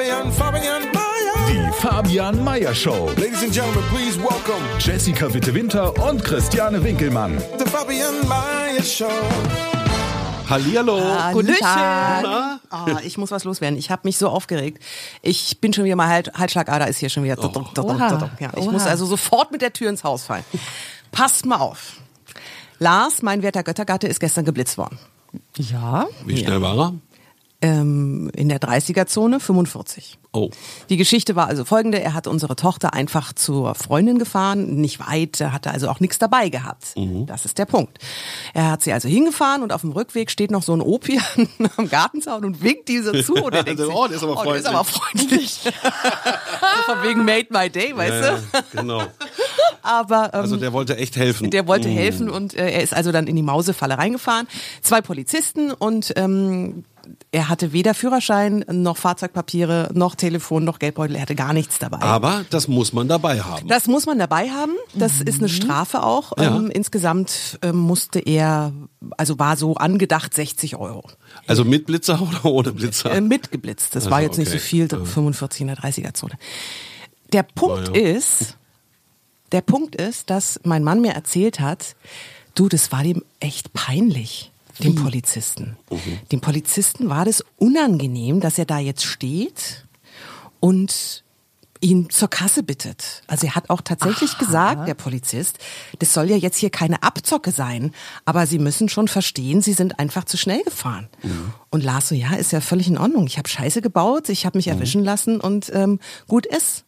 Fabian, Fabian, Mayer. Die Fabian Meyer Show. Ladies and gentlemen, please welcome Jessica Witte-Winter und Christiane Winkelmann. the Fabian Mayer Show. Hallihallo. Guten Na? Tag. Oh, ich muss was loswerden. Ich habe mich so aufgeregt. Ich bin schon wieder mal halt, Halsschlagader ist hier schon wieder. Oh. Ja, ich muss also sofort mit der Tür ins Haus fallen. Passt mal auf. Lars, mein werter Göttergatte, ist gestern geblitzt worden. Ja. Wie schnell war er? Ähm, in der 30er-Zone 45. Oh. Die Geschichte war also folgende. Er hat unsere Tochter einfach zur Freundin gefahren, nicht weit, hatte also auch nichts dabei gehabt. Das ist der Punkt. Er hat sie also hingefahren und auf dem Rückweg steht noch so ein Opi am Gartenzaun und winkt diese zu. Und er denkt sich, Oh, der ist aber der ist aber freundlich. so von wegen made my day, weißt Ja, du? genau. Aber ähm, Also der wollte echt helfen. der wollte helfen und äh, er ist also dann in die Mausefalle reingefahren. Zwei Polizisten und ähm, er hatte weder Führerschein noch Fahrzeugpapiere noch Telefon noch Geldbeutel. Er hatte gar nichts dabei. Aber das muss man dabei haben. Das muss man dabei haben. Das ist eine Strafe auch. Ja. Ähm, insgesamt ähm, musste er, also war so angedacht 60 Euro. Also mit Blitzer oder ohne Blitzer? Äh, mitgeblitzt. Das Also, war jetzt nicht so okay. viel, Ja. 45 in der 30er-Zone. Der Punkt ja. ist, der Punkt ist, dass mein Mann mir erzählt hat, du, das war dem echt peinlich, dem Polizisten. Mhm. Dem Polizisten war das unangenehm, dass er da jetzt steht und ihn zur Kasse bittet. Also er hat auch tatsächlich gesagt, der Polizist, das soll ja jetzt hier keine Abzocke sein, aber Sie müssen schon verstehen, Sie sind einfach zu schnell gefahren. Und Lars so, ja, ist ja völlig in Ordnung. Ich habe Scheiße gebaut, ich habe mich erwischen lassen und ähm, gut ist.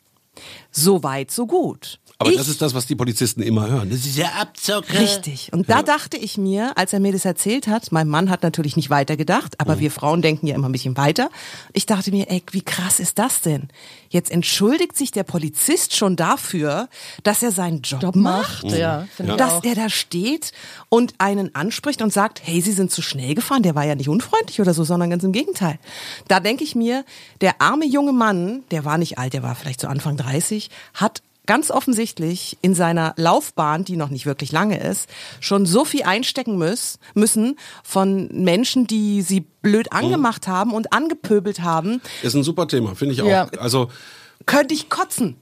So weit, so gut. Aber ich, das ist das, was die Polizisten immer hören. Das ist ja Abzocke. Richtig. Und da dachte ich mir, als er mir das erzählt hat, mein Mann hat natürlich nicht weiter gedacht, aber wir Frauen denken ja immer ein bisschen weiter. Ich dachte mir, ey, wie krass ist das denn? Jetzt entschuldigt sich der Polizist schon dafür, dass er seinen Job, macht. ja, finde ich Dass er da steht und einen anspricht und sagt, hey, Sie sind zu schnell gefahren. Der war ja nicht unfreundlich oder so, sondern ganz im Gegenteil. Da denke ich mir, der arme junge Mann, der war nicht alt, der war vielleicht so Anfang 30, hat ganz offensichtlich in seiner Laufbahn, die noch nicht wirklich lange ist, schon so viel einstecken muss, müssen von Menschen, die sie blöd angemacht haben und angepöbelt haben, Ist ein super Thema, finde ich auch. Ja. Also könnte ich kotzen.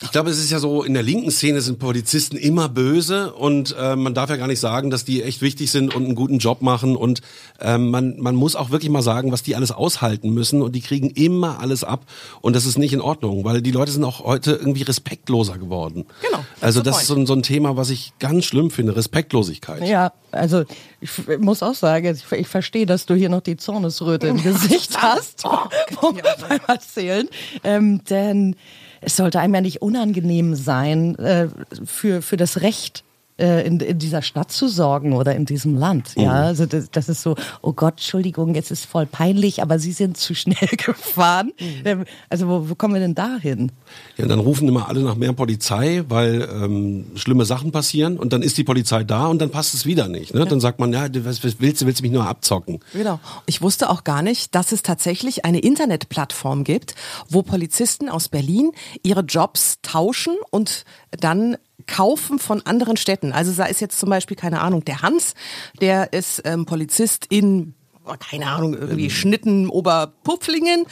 Ich glaube, es ist ja so, in der linken Szene sind Polizisten immer böse und äh, man darf ja gar nicht sagen, dass die echt wichtig sind und einen guten Job machen und ähm, man, man muss auch wirklich mal sagen, was die alles aushalten müssen und die kriegen immer alles ab und das ist nicht in Ordnung, weil die Leute sind auch heute irgendwie respektloser geworden. Genau, Also das ist so ein, so ein Thema, was ich ganz schlimm finde, Respektlosigkeit. Ja, also ich muss auch sagen, ich, ich verstehe, dass du hier noch die Zornesröte im Gesicht hast beim Erzählen. Ähm, denn es sollte einem ja nicht unangenehm sein, äh, für, für das Recht äh, in, in dieser Stadt zu sorgen oder in diesem Land. Ja, also das, das ist so, oh Gott, Entschuldigung, jetzt ist voll peinlich, aber Sie sind zu schnell gefahren. Ähm, Also wo, wo kommen wir denn da hin? Ja, dann rufen immer alle nach mehr Polizei, weil ähm, schlimme Sachen passieren und dann ist die Polizei da und dann passt es wieder nicht. Ne? Dann sagt man, ja, du, was, was willst du, willst du mich nur abzocken? Genau. Ich wusste auch gar nicht, dass es tatsächlich eine Internetplattform gibt, wo Polizisten aus Berlin ihre Jobs tauschen und dann kaufen von anderen Städten. Also sei es jetzt zum Beispiel, keine Ahnung, der Hans, der ist ähm, Polizist in oh, keine Ahnung, irgendwie Schnitten Oberpupflingen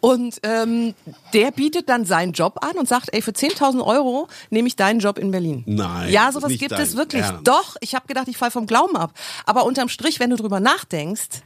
und ähm, der bietet dann seinen Job an und sagt, ey, für 10.000 Euro nehme ich deinen Job in Berlin. Nein, Ja, sowas ist gibt es wirklich. Ernst. Doch, ich habe gedacht, ich fall vom Glauben ab. Aber unterm Strich, wenn du drüber nachdenkst,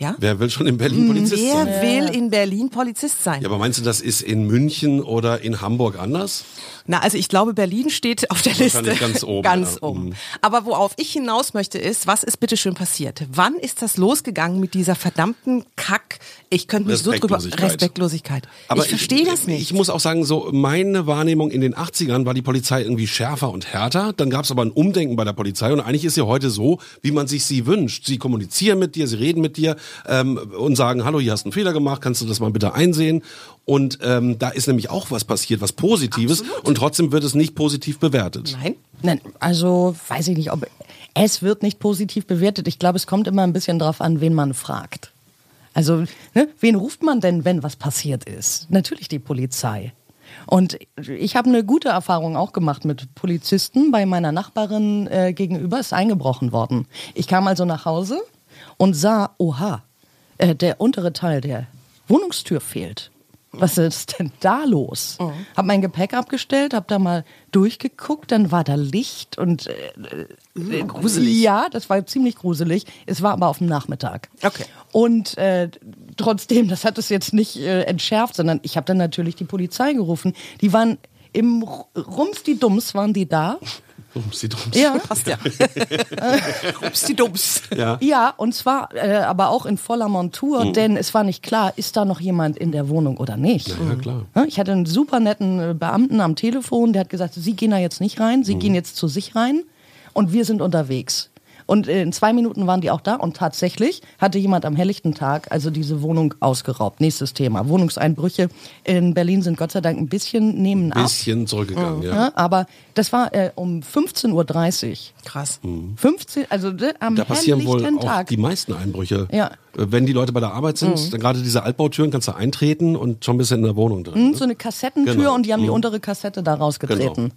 Ja? Wer will schon in Berlin Polizist Wer sein? will in Berlin Polizist sein? Ja, aber meinst du, das ist in München oder in Hamburg anders? Na, also ich glaube, Berlin steht auf der Liste. Ganz oben, Ganz ja. oben. Mhm. Aber worauf ich hinaus möchte ist, was ist bitte schön passiert? Wann ist das losgegangen mit dieser verdammten Kack? Ich könnte mich so drüber Respektlosigkeit. Respektlosigkeit. ich verstehe das nicht. Ich muss auch sagen, so meine Wahrnehmung in den 80ern war die Polizei irgendwie schärfer und härter. Dann gab es aber ein Umdenken bei der Polizei und eigentlich ist sie heute so, wie man sich sie wünscht. Sie kommunizieren mit dir, sie reden mit dir ähm, und sagen, hallo, hier hast du einen Fehler gemacht, kannst du das mal bitte einsehen? Und ähm, da ist nämlich auch was passiert, was Positives und trotzdem wird es nicht positiv bewertet. Nein? Nein, also weiß ich nicht, ob es wird nicht positiv bewertet. Ich glaube, es kommt immer ein bisschen drauf an, wen man fragt. Also, ne, wen ruft man denn, wenn was passiert ist? Natürlich die Polizei. Und ich habe eine gute Erfahrung auch gemacht mit Polizisten. Bei meiner Nachbarin äh, gegenüber ist eingebrochen worden. Ich kam also nach Hause und sah, oha, äh, der untere Teil der Wohnungstür fehlt. Was ist denn da los? Hab mein Gepäck abgestellt, hab da mal durchgeguckt, dann war da Licht und äh, äh, gruselig. Ja, das war ziemlich gruselig. Es war aber auf dem Nachmittag. Okay. Und äh, trotzdem, das hat es jetzt nicht äh, entschärft, sondern ich habe dann natürlich die Polizei gerufen. Die waren im R- Rums die Dums waren die da. Rums die Dums. Ja. Passt ja. Ups, die Dums. Ja. Ja, und zwar äh, aber auch in voller Montur, denn es war nicht klar, ist da noch jemand in der Wohnung oder nicht. Ja, klar. Ja, Ich hatte einen super netten äh, Beamten am Telefon, der hat gesagt, Sie gehen da jetzt nicht rein, Sie gehen jetzt zu sich rein und wir sind unterwegs. Und äh, in zwei Minuten waren die auch da und tatsächlich hatte jemand am helllichten Tag also diese Wohnung ausgeraubt. Nächstes Thema. Wohnungseinbrüche in Berlin sind Gott sei Dank ein bisschen nehmen ab. Bisschen zurückgegangen, ja. Ja, aber das war äh, um 15.30 Uhr. Krass. 15, also äh, am Da passieren wohl auch Tag. die meisten Einbrüche. Ja. Wenn die Leute bei der Arbeit sind, dann gerade diese Altbautüren kannst du eintreten und schon bist du in der Wohnung drin. Mhm, ne? so eine Kassettentür Genau. und die haben die Mhm. untere Kassette da rausgetreten. Genau.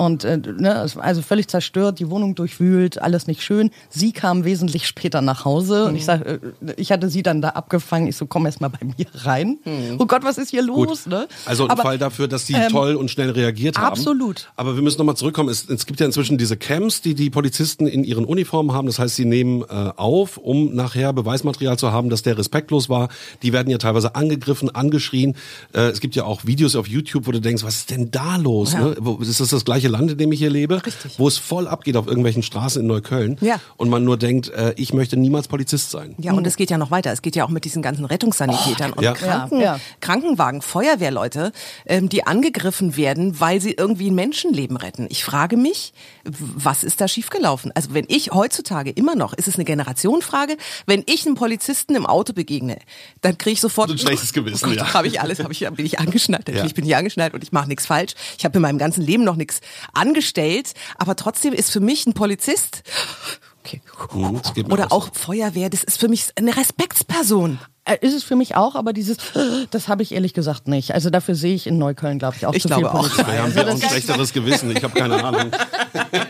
Und äh, ne, also völlig zerstört, die Wohnung durchwühlt, alles nicht schön. Sie kam wesentlich später nach Hause und ich sag, äh, ich hatte sie dann da abgefangen. Ich so, komm erst mal bei mir rein. Oh Gott, was ist hier Gut. los? Ne? Also ein Aber, Fall dafür, dass die ähm, toll und schnell reagiert haben. absolut. Aber wir müssen nochmal zurückkommen. Es, es gibt ja inzwischen diese Camps, die die Polizisten in ihren Uniformen haben. Das heißt, sie nehmen äh, auf, um nachher Beweismaterial zu haben, dass der respektlos war. Die werden ja teilweise angegriffen, angeschrien. Äh, es gibt ja auch Videos auf YouTube, wo du denkst, was ist denn da los? Ne? Wo, ist das das gleiche Land, in dem ich hier lebe? Richtig. Wo es voll abgeht auf irgendwelchen Straßen in Neukölln. Ja. Und man nur denkt, äh, ich möchte niemals Polizist sein. Ja, und es geht ja noch weiter. Es geht ja auch mit diesen ganzen Rettungssanitätern und ja. Kranken, Ja, ja. Krankenwagen, Feuerwehrleute, ähm, die angegriffen werden, weil sie irgendwie ein Menschenleben retten. Ich frage mich, was ist da schiefgelaufen? Also wenn ich heutzutage immer noch, ist es eine Generationenfrage, wenn ich einem Polizisten im Auto begegne, dann kriege ich sofort So ein schlechtes Gewissen, Oh Gott, ja. Habe ich alles, habe ich, bin ich angeschnallt, Ja. natürlich bin ich angeschnallt und ich mache nichts falsch. Ich habe in meinem ganzen Leben noch nichts angestellt, aber trotzdem ist für mich ein Polizist okay. Mhm, oder auch Feuerwehr, das ist für mich eine Respektsperson. Äh, Ist es für mich auch, aber dieses, das habe ich ehrlich gesagt nicht. Also dafür sehe ich in Neukölln, glaube ich, auch Ich zu viel glaube auch. Polizei. Wir haben Also ja auch ein das- schlechteres Gewissen. Ich habe keine Ahnung.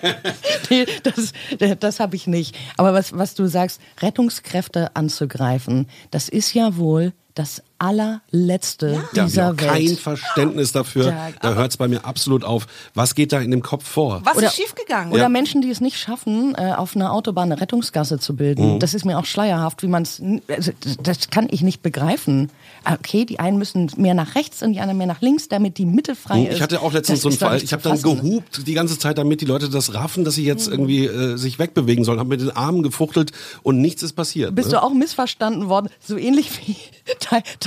nee, das, das habe ich nicht. Aber was, was du sagst, Rettungskräfte anzugreifen, das ist ja wohl das allerletzte Ja, dieser ich habe kein Welt. Verständnis dafür. Ja, Da hört es bei mir absolut auf. Was geht da in dem Kopf vor? Was Oder- ist schiefgegangen? Oder Menschen, die es nicht schaffen, äh, auf einer Autobahn eine Rettungsgasse zu bilden. Mhm. Das ist mir auch schleierhaft, wie man es. Also, das kann ich nicht begreifen. Okay, die einen müssen mehr nach rechts und die anderen mehr nach links, damit die Mitte frei ist. Ich hatte auch letztens Das so einen Fall. Ich habe dann gehupt die ganze Zeit, damit die Leute das raffen, dass sie jetzt Mhm. irgendwie äh, sich wegbewegen sollen. Haben mit den Armen gefuchtelt und nichts ist passiert. Bist ne? du auch missverstanden worden? So ähnlich wie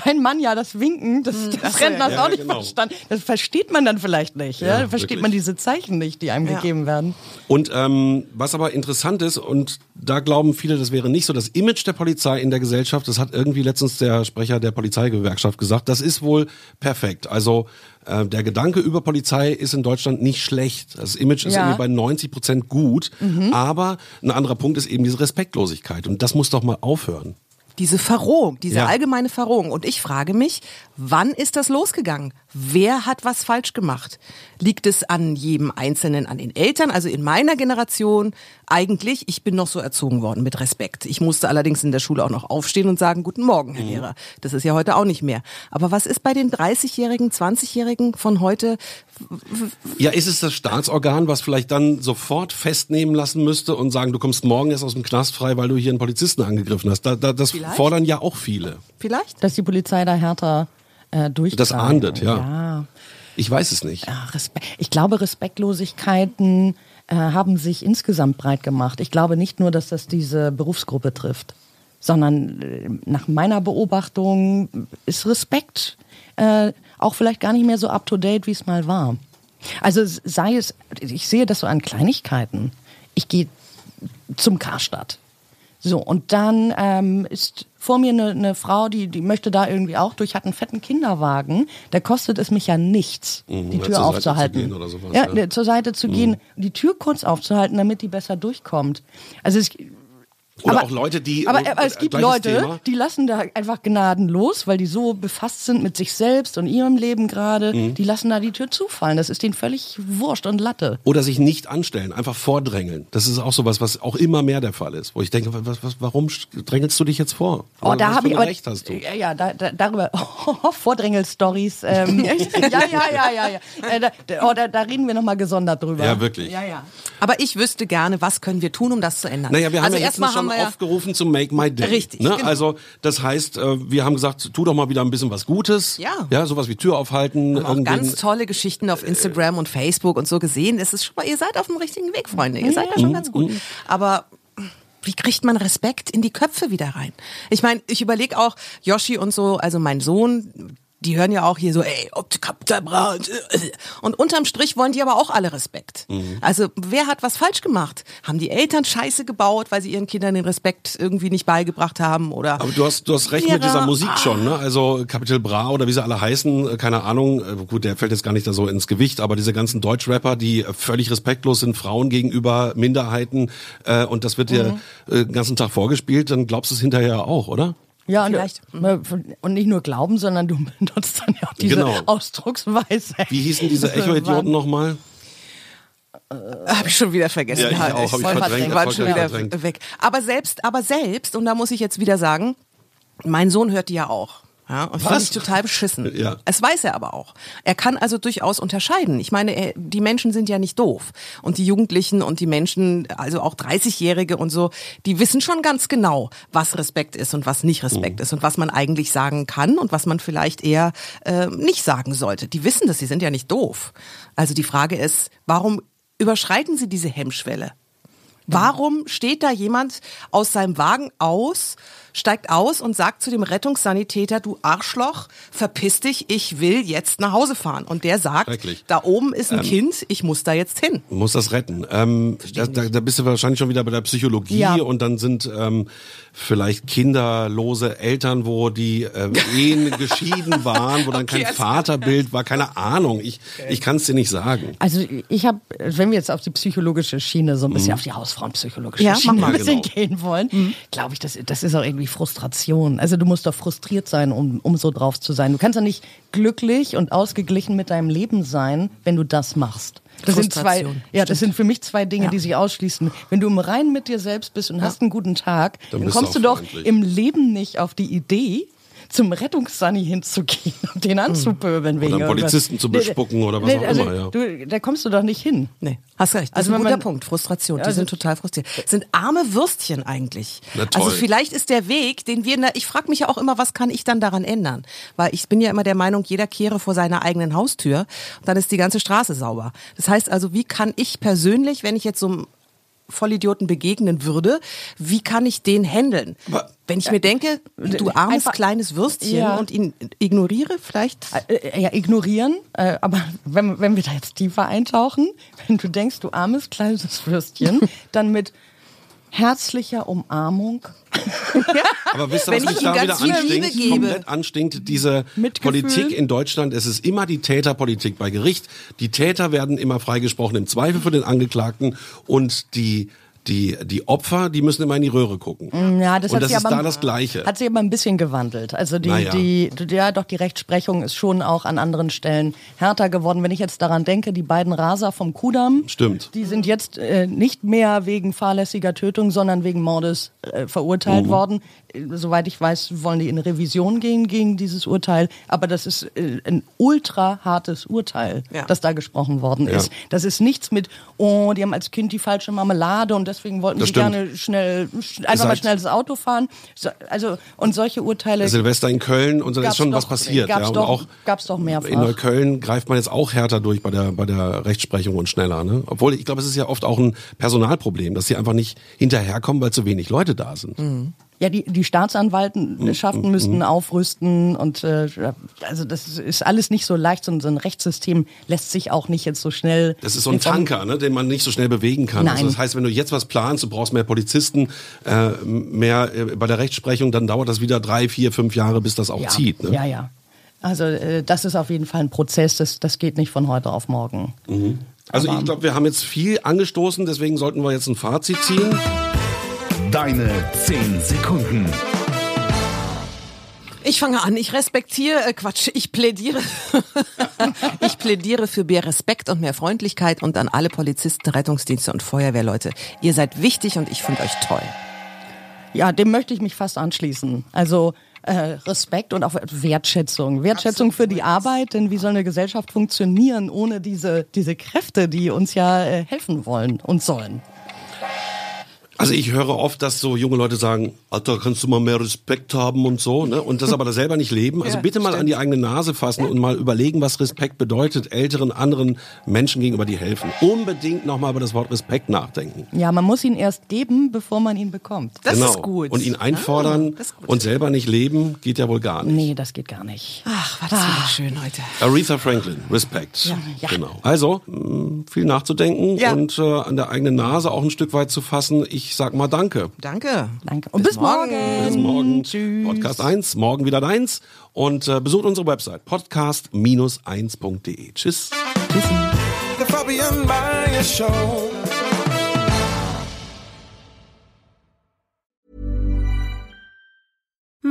dein Mann ja das Winken, das, das Rennen hast du ja, auch nicht genau. verstanden. Das versteht man dann vielleicht nicht. Ja, Ja, Versteht wirklich. man diese Zeichen nicht, die einem Ja. gegeben werden. Und ähm, was aber interessant ist, und da glauben viele, das wäre nicht so, das Image der Polizei in der Gesellschaft, das hat irgendwie letztens der Sprecher der Polizeigewerkschaft gesagt, das ist wohl perfekt. Also äh, der Gedanke über Polizei ist in Deutschland nicht schlecht. Das Image ist Ja. irgendwie bei 90 Prozent gut, aber ein anderer Punkt ist eben diese Respektlosigkeit. Und das muss doch mal aufhören. Diese Verrohung, diese Ja. allgemeine Verrohung. Und ich frage mich, wann ist das losgegangen? Wer hat was falsch gemacht? Liegt es an jedem Einzelnen, an den Eltern? Also in meiner Generation eigentlich, ich bin noch so erzogen worden mit Respekt. Ich musste allerdings in der Schule auch noch aufstehen und sagen, guten Morgen, Herr Lehrer. Das ist ja heute auch nicht mehr. Aber was ist bei den 30-Jährigen, 20-Jährigen von heute? Ja, ist es das Staatsorgan, was vielleicht dann sofort festnehmen lassen müsste und sagen, du kommst morgen erst aus dem Knast frei, weil du hier einen Polizisten angegriffen hast? Da, da, das Vielleicht. fordern ja auch viele. Vielleicht? Dass die Polizei da härter äh, durchgreift. Das ahndet, ja. ja. Ich weiß es nicht. Respe ich glaube, Respektlosigkeiten äh, haben sich insgesamt breit gemacht. Ich glaube nicht nur, dass das diese Berufsgruppe trifft, sondern äh, nach meiner Beobachtung ist Respekt äh, auch vielleicht gar nicht mehr so up-to-date, wie es mal war. Also sei es, ich sehe das so an Kleinigkeiten. Ich gehe zum Karstadt. So, und dann ähm, ist vor mir eine, eine Frau, die, die möchte da irgendwie auch durch, hat einen fetten Kinderwagen. Da kostet es mich ja nichts, Mhm, die Tür zu aufzuhalten. oder sowas, ja, ja. ne, zur Seite zu gehen, die Tür kurz aufzuhalten, damit die besser durchkommt. Also es, Oder aber, auch Leute, die. Aber, aber es gibt Leute, Thema. die lassen da einfach gnadenlos, weil die so befasst sind mit sich selbst und ihrem Leben gerade. Mhm. Die lassen da die Tür zufallen. Das ist denen völlig wurscht und Latte. Oder sich nicht anstellen, einfach vordrängeln. Das ist auch sowas, was auch immer mehr der Fall ist. Wo ich denke, was, was, warum drängelst du dich jetzt vor? Oh, da was habe ich Recht hast du. Ja, ja, da, da, darüber Vordrängel-Stories. Ähm, ja, ja, ja, ja, ja. Äh, da, da- oh, da, da reden wir noch mal gesondert drüber. Ja, wirklich. Ja, ja. Aber ich wüsste gerne, was können wir tun, um das zu ändern? Naja, wir haben also ja erstmal schon haben wir ja, aufgerufen zum Make My Day. Richtig, Ne? genau. Also das heißt, äh, wir haben gesagt, tu doch mal wieder ein bisschen was Gutes. Ja. Ja, sowas wie Tür aufhalten. haben auch irgendwen- ganz tolle Geschichten auf Instagram und Facebook und so gesehen. Es ist schon mal, ihr seid auf dem richtigen Weg, Freunde. Ihr seid da schon ganz gut. Aber wie kriegt man Respekt in die Köpfe wieder rein? Ich meine, ich überlege auch, Yoshi und so, also mein Sohn, die hören ja auch hier so, ey. Und unterm Strich wollen die aber auch alle Respekt. Also wer hat was falsch gemacht? Haben die Eltern Scheiße gebaut, weil sie ihren Kindern den Respekt irgendwie nicht beigebracht haben? Oder Aber du hast, du hast recht mit Lehrer, dieser Musik schon, ne? Also Capital Bra oder wie sie alle heißen, äh, keine Ahnung. Äh, Gut, der fällt jetzt gar nicht da so ins Gewicht, aber diese ganzen Deutschrapper, die völlig respektlos sind Frauen gegenüber Minderheiten äh, und das wird dir Mhm. äh, den ganzen Tag vorgespielt, dann glaubst du es hinterher auch, oder? Ja, und, Vielleicht. äh, und nicht nur glauben, sondern du benutzt dann ja auch diese Genau. Ausdrucksweise. Wie hießen diese Echo-Idioten nochmal? Habe ich schon wieder vergessen. Ja, ich auch, ich voll verdrängt, Waren schon wieder verdrängt. weg. Aber selbst, aber selbst, und da muss ich jetzt wieder sagen, mein Sohn hört die ja auch. Ja, und finde ich total beschissen. Ja. Es weiß er aber auch. Er kann also durchaus unterscheiden. Ich meine, er, die Menschen sind ja nicht doof. Und die Jugendlichen und die Menschen, also auch 30-Jährige und so, die wissen schon ganz genau, was Respekt ist und was nicht Respekt ist und was man eigentlich sagen kann und was man vielleicht eher äh, nicht sagen sollte. Die wissen das, sie sind ja nicht doof. Also die Frage ist, warum überschreiten sie diese Hemmschwelle? Warum steht da jemand aus seinem Wagen aus, steigt aus und sagt zu dem Rettungssanitäter, du Arschloch, verpiss dich, ich will jetzt nach Hause fahren. Und der sagt. Ähm. da oben ist ein Kind, ich muss da jetzt hin. Du musst das retten. Ähm, da, da, da bist du wahrscheinlich schon wieder bei der Psychologie Ja. und dann sind ähm, vielleicht kinderlose Eltern, wo die äh, Ehen geschieden waren, wo dann kein Okay, also- Vaterbild war, keine Ahnung. Ich, ich kann es dir nicht sagen. Also ich habe, wenn wir jetzt auf die psychologische Schiene, so ein bisschen auf die Hausfrauenpsychologische Ja, Schiene ein bisschen Genau. gehen wollen, glaube ich, das, das ist auch irgendwie Frustration. Also du musst doch frustriert sein, um, um so drauf zu sein. Du kannst doch nicht glücklich und ausgeglichen mit deinem Leben sein, wenn du das machst. Das sind zwei, ja, das sind für mich zwei Dinge, Ja. die sich ausschließen. Wenn du im Reinen mit dir selbst bist und hast einen guten Tag, Dann dann, kommst du doch im Leben nicht auf die Idee, zum Rettungssunny hinzugehen und den anzupöbeln wegen einen irgendwas. Polizisten zu bespucken oder was auch also, immer, ja. Du, da kommst du doch nicht hin. Nee, hast recht. Das Also ist ein guter man- Punkt. Frustration. Die Also- sind total frustriert. Sind arme Würstchen eigentlich. Na toll. Also vielleicht ist der Weg, den wir, na, ich frage mich ja auch immer, was kann ich dann daran ändern? Weil ich bin ja immer der Meinung, jeder kehre vor seiner eigenen Haustür und dann ist die ganze Straße sauber. Das heißt also, wie kann ich persönlich, wenn ich jetzt so Vollidioten begegnen würde, wie kann ich den handeln? Wenn ich mir denke, du armes Einfach- kleines Würstchen Ja. und ihn ignoriere vielleicht. Äh, ja, ignorieren. Äh, aber wenn, wenn wir da jetzt tiefer eintauchen, wenn du denkst, du armes kleines Würstchen, dann mit herzlicher Umarmung. Aber wisst ihr, Wenn was ich mich da wieder anstinkt? Komplett anstinkt, diese Mitgefühl. Politik in Deutschland. Es ist immer die Täterpolitik bei Gericht. Die Täter werden immer freigesprochen, im Zweifel für den Angeklagten und die die, die Opfer, die müssen immer in die Röhre gucken. Mm, Ja, das und hat das sich ist aber, da das Gleiche. Hat sich aber ein bisschen gewandelt. Also die, Naja. die, ja, doch die Rechtsprechung ist schon auch an anderen Stellen härter geworden. Wenn ich jetzt daran denke, die beiden Raser vom Kudamm, Stimmt. die sind jetzt äh, nicht mehr wegen fahrlässiger Tötung, sondern wegen Mordes äh, Mhm. verurteilt worden. Äh, Soweit ich weiß, wollen die in Revision gehen gegen dieses Urteil. Aber das ist äh, ein ultra hartes Urteil, Ja. das da gesprochen worden Ja. ist. Das ist nichts mit, oh, die haben als Kind die falsche Marmelade und deswegen wollten Das sie stimmt. gerne schnell, sch- einfach mal schnell das Auto fahren. So, also, und solche Urteile. Silvester in Köln und da ist schon doch- was passiert. gab's ja, und doch- auch gab's doch mehrfach. In Neukölln greift man jetzt auch härter durch bei der, bei der Rechtsprechung und schneller. Ne? Obwohl, ich glaube, es ist ja oft auch ein Personalproblem, dass sie einfach nicht hinterherkommen, weil zu wenig Leute da sind. Mhm. Ja, die, die Staatsanwaltschaften müssten aufrüsten und äh, also das ist- alles nicht so leicht. So ein, Rechtssystem lässt sich auch nicht jetzt so schnell. Das ist so ein Tanker, ne, den man nicht so schnell bewegen kann. Nein. Also das heißt, wenn du jetzt was planst, du brauchst mehr Polizisten, äh, mehr äh, bei der Rechtsprechung, dann dauert das wieder drei, vier, fünf Jahre, bis das auch Ja, zieht. Ne? ja, ja. Also äh, das ist auf jeden Fall ein Prozess, das, das geht nicht von heute auf morgen. Also Aber- ich glaube, wir haben jetzt viel angestoßen, deswegen sollten wir jetzt ein Fazit ziehen. Deine 10 Sekunden. Ich fange an. Ich respektiere, äh, Quatsch, ich plädiere, ich plädiere für mehr Respekt und mehr Freundlichkeit und an alle Polizisten, Rettungsdienste und Feuerwehrleute. Ihr seid wichtig und ich finde euch toll. Ja, dem möchte ich mich fast anschließen. Also äh, Respekt und auch Wertschätzung. Wertschätzung für die Arbeit, denn wie soll eine Gesellschaft funktionieren ohne diese, diese Kräfte, die uns ja äh, helfen wollen und sollen? Also ich höre oft, dass so junge Leute sagen, Alter, kannst du mal mehr Respekt haben und so, ne? Und das aber da selber nicht leben. Also Ja, bitte mal stimmt. an die eigene Nase fassen und mal überlegen, was Respekt bedeutet, älteren, anderen Menschen gegenüber, die helfen. Unbedingt nochmal über das Wort Respekt nachdenken. Ja, man muss ihn erst geben, bevor man ihn bekommt. Das genau. ist gut. Und ihn einfordern Ah, und selber nicht leben, geht ja wohl gar nicht. Nee, das geht gar nicht. Ach, war das wieder schön heute. Aretha Franklin, Respekt. Ja, ja. Genau. Also, mh, viel nachzudenken Ja. und äh, an der eigenen Nase auch ein Stück weit zu fassen. Ich sag mal Danke. Danke. Danke. Und bis, morgen. Bis morgen. Tschüss. Podcast 1, morgen wieder deins. Und äh, besucht unsere Website podcast-1.de. Tschüss. The Fabian Meyer Show.